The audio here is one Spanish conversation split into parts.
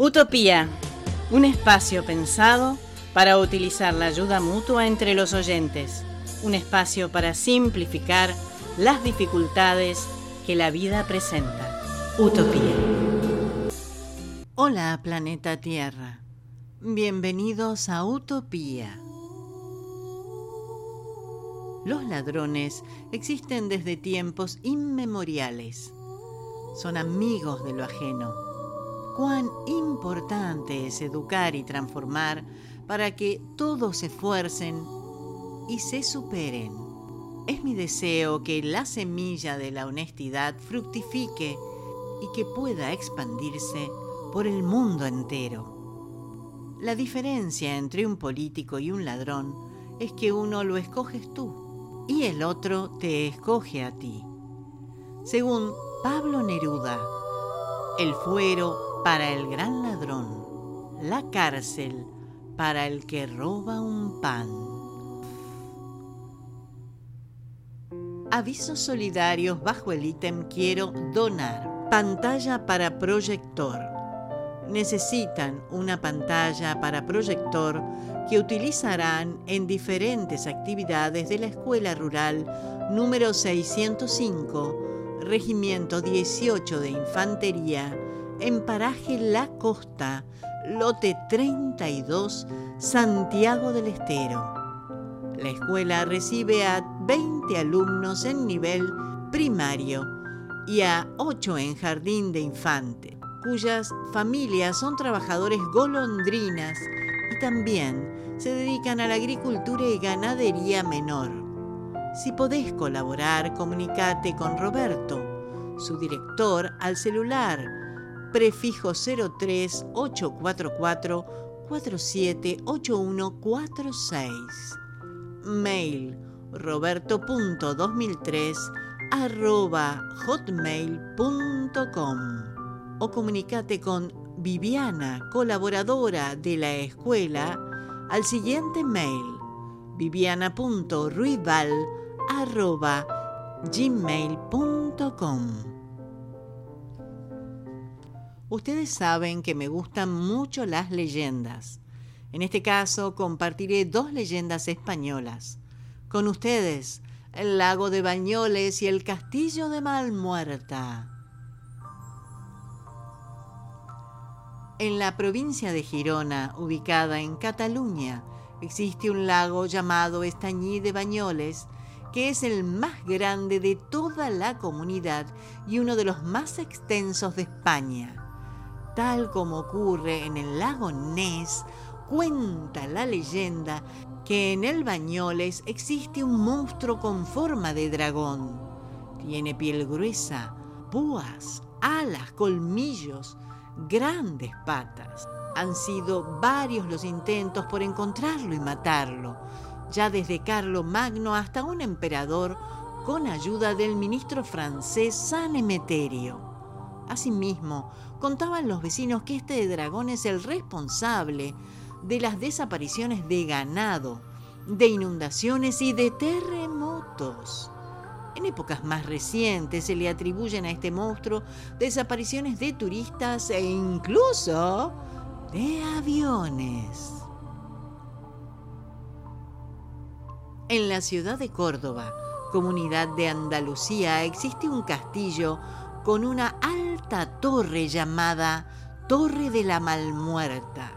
Utopía, un espacio pensado para utilizar la ayuda mutua entre los oyentes, un espacio para simplificar las dificultades que la vida presenta. Utopía. Hola planeta Tierra, bienvenidos a Utopía. Los ladrones existen desde tiempos inmemoriales. Son amigos de lo ajeno cuán importante es educar y transformar para que todos se esfuercen y se superen. Es mi deseo que la semilla de la honestidad fructifique y que pueda expandirse por el mundo entero. La diferencia entre un político y un ladrón es que uno lo escoges tú y el otro te escoge a ti. Según Pablo Neruda, el fuero para el gran ladrón, la cárcel para el que roba un pan. Avisos solidarios bajo el ítem Quiero donar. Pantalla para proyector. Necesitan una pantalla para proyector que utilizarán en diferentes actividades de la Escuela Rural número 605, Regimiento 18 de Infantería, en paraje La Costa, lote 32, Santiago del Estero. La escuela recibe a 20 alumnos en nivel primario y a 8 en jardín de infante, cuyas familias son trabajadores golondrinas y también se dedican a la agricultura y ganadería menor. Si podés colaborar, comunicate con Roberto, su director, al celular prefijo 03 844 478146. Mail roberto.2003 arroba hotmail.com o comunicate con Viviana, colaboradora de la escuela, al siguiente mail viviana.ruibal arroba gmail.com. Ustedes saben que me gustan mucho las leyendas. En este caso compartiré dos leyendas españolas. Con ustedes, el lago de Bañoles y el castillo de Malmuerta. En la provincia de Girona, ubicada en Cataluña, existe un lago llamado Estañí de Bañoles, que es el más grande de toda la comunidad y uno de los más extensos de España tal como ocurre en el lago Ness, cuenta la leyenda que en el Bañoles existe un monstruo con forma de dragón. Tiene piel gruesa, púas, alas, colmillos, grandes patas. Han sido varios los intentos por encontrarlo y matarlo, ya desde Carlo Magno hasta un emperador con ayuda del ministro francés San Emeterio. Asimismo, contaban los vecinos que este dragón es el responsable de las desapariciones de ganado, de inundaciones y de terremotos. En épocas más recientes se le atribuyen a este monstruo desapariciones de turistas e incluso de aviones. En la ciudad de Córdoba, comunidad de Andalucía, existe un castillo con una alta torre llamada Torre de la Malmuerta.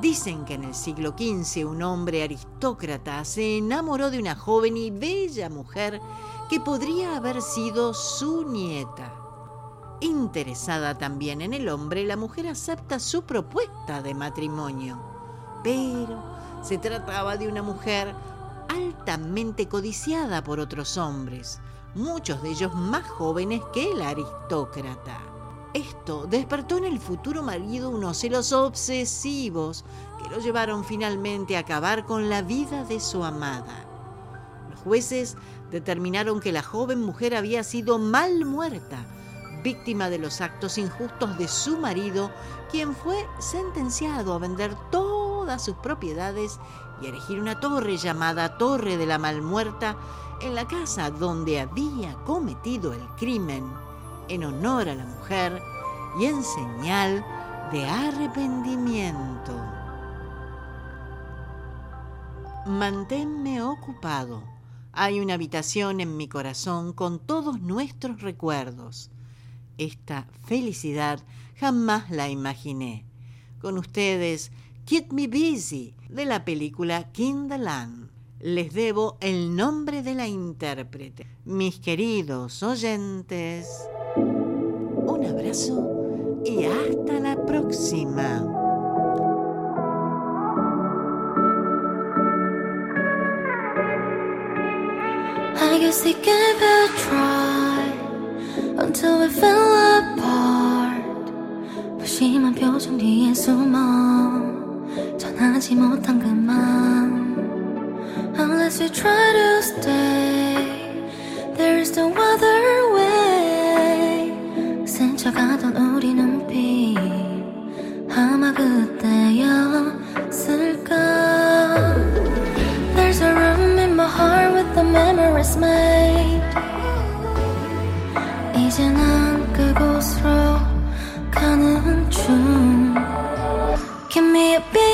Dicen que en el siglo XV un hombre aristócrata se enamoró de una joven y bella mujer que podría haber sido su nieta. Interesada también en el hombre, la mujer acepta su propuesta de matrimonio. Pero se trataba de una mujer altamente codiciada por otros hombres, muchos de ellos más jóvenes que el aristócrata. Esto despertó en el futuro marido unos celos obsesivos que lo llevaron finalmente a acabar con la vida de su amada. Los jueces determinaron que la joven mujer había sido mal muerta, víctima de los actos injustos de su marido, quien fue sentenciado a vender sus propiedades y erigir una torre llamada Torre de la Malmuerta en la casa donde había cometido el crimen en honor a la mujer y en señal de arrepentimiento. Manténme ocupado. Hay una habitación en mi corazón con todos nuestros recuerdos. Esta felicidad jamás la imaginé. Con ustedes, Keep Me Busy de la película King the Land. Les debo el nombre de la intérprete. Mis queridos oyentes, un abrazo y hasta la próxima. I guess a try until fell apart. 하지 못한 그만. Unless we try to stay, there's no other way. 스쳐가던 우리 눈빛 아마 그때였을까. There's a room in my heart with the memories made. 이제 난 그곳으로 가는 중. Give me a piece.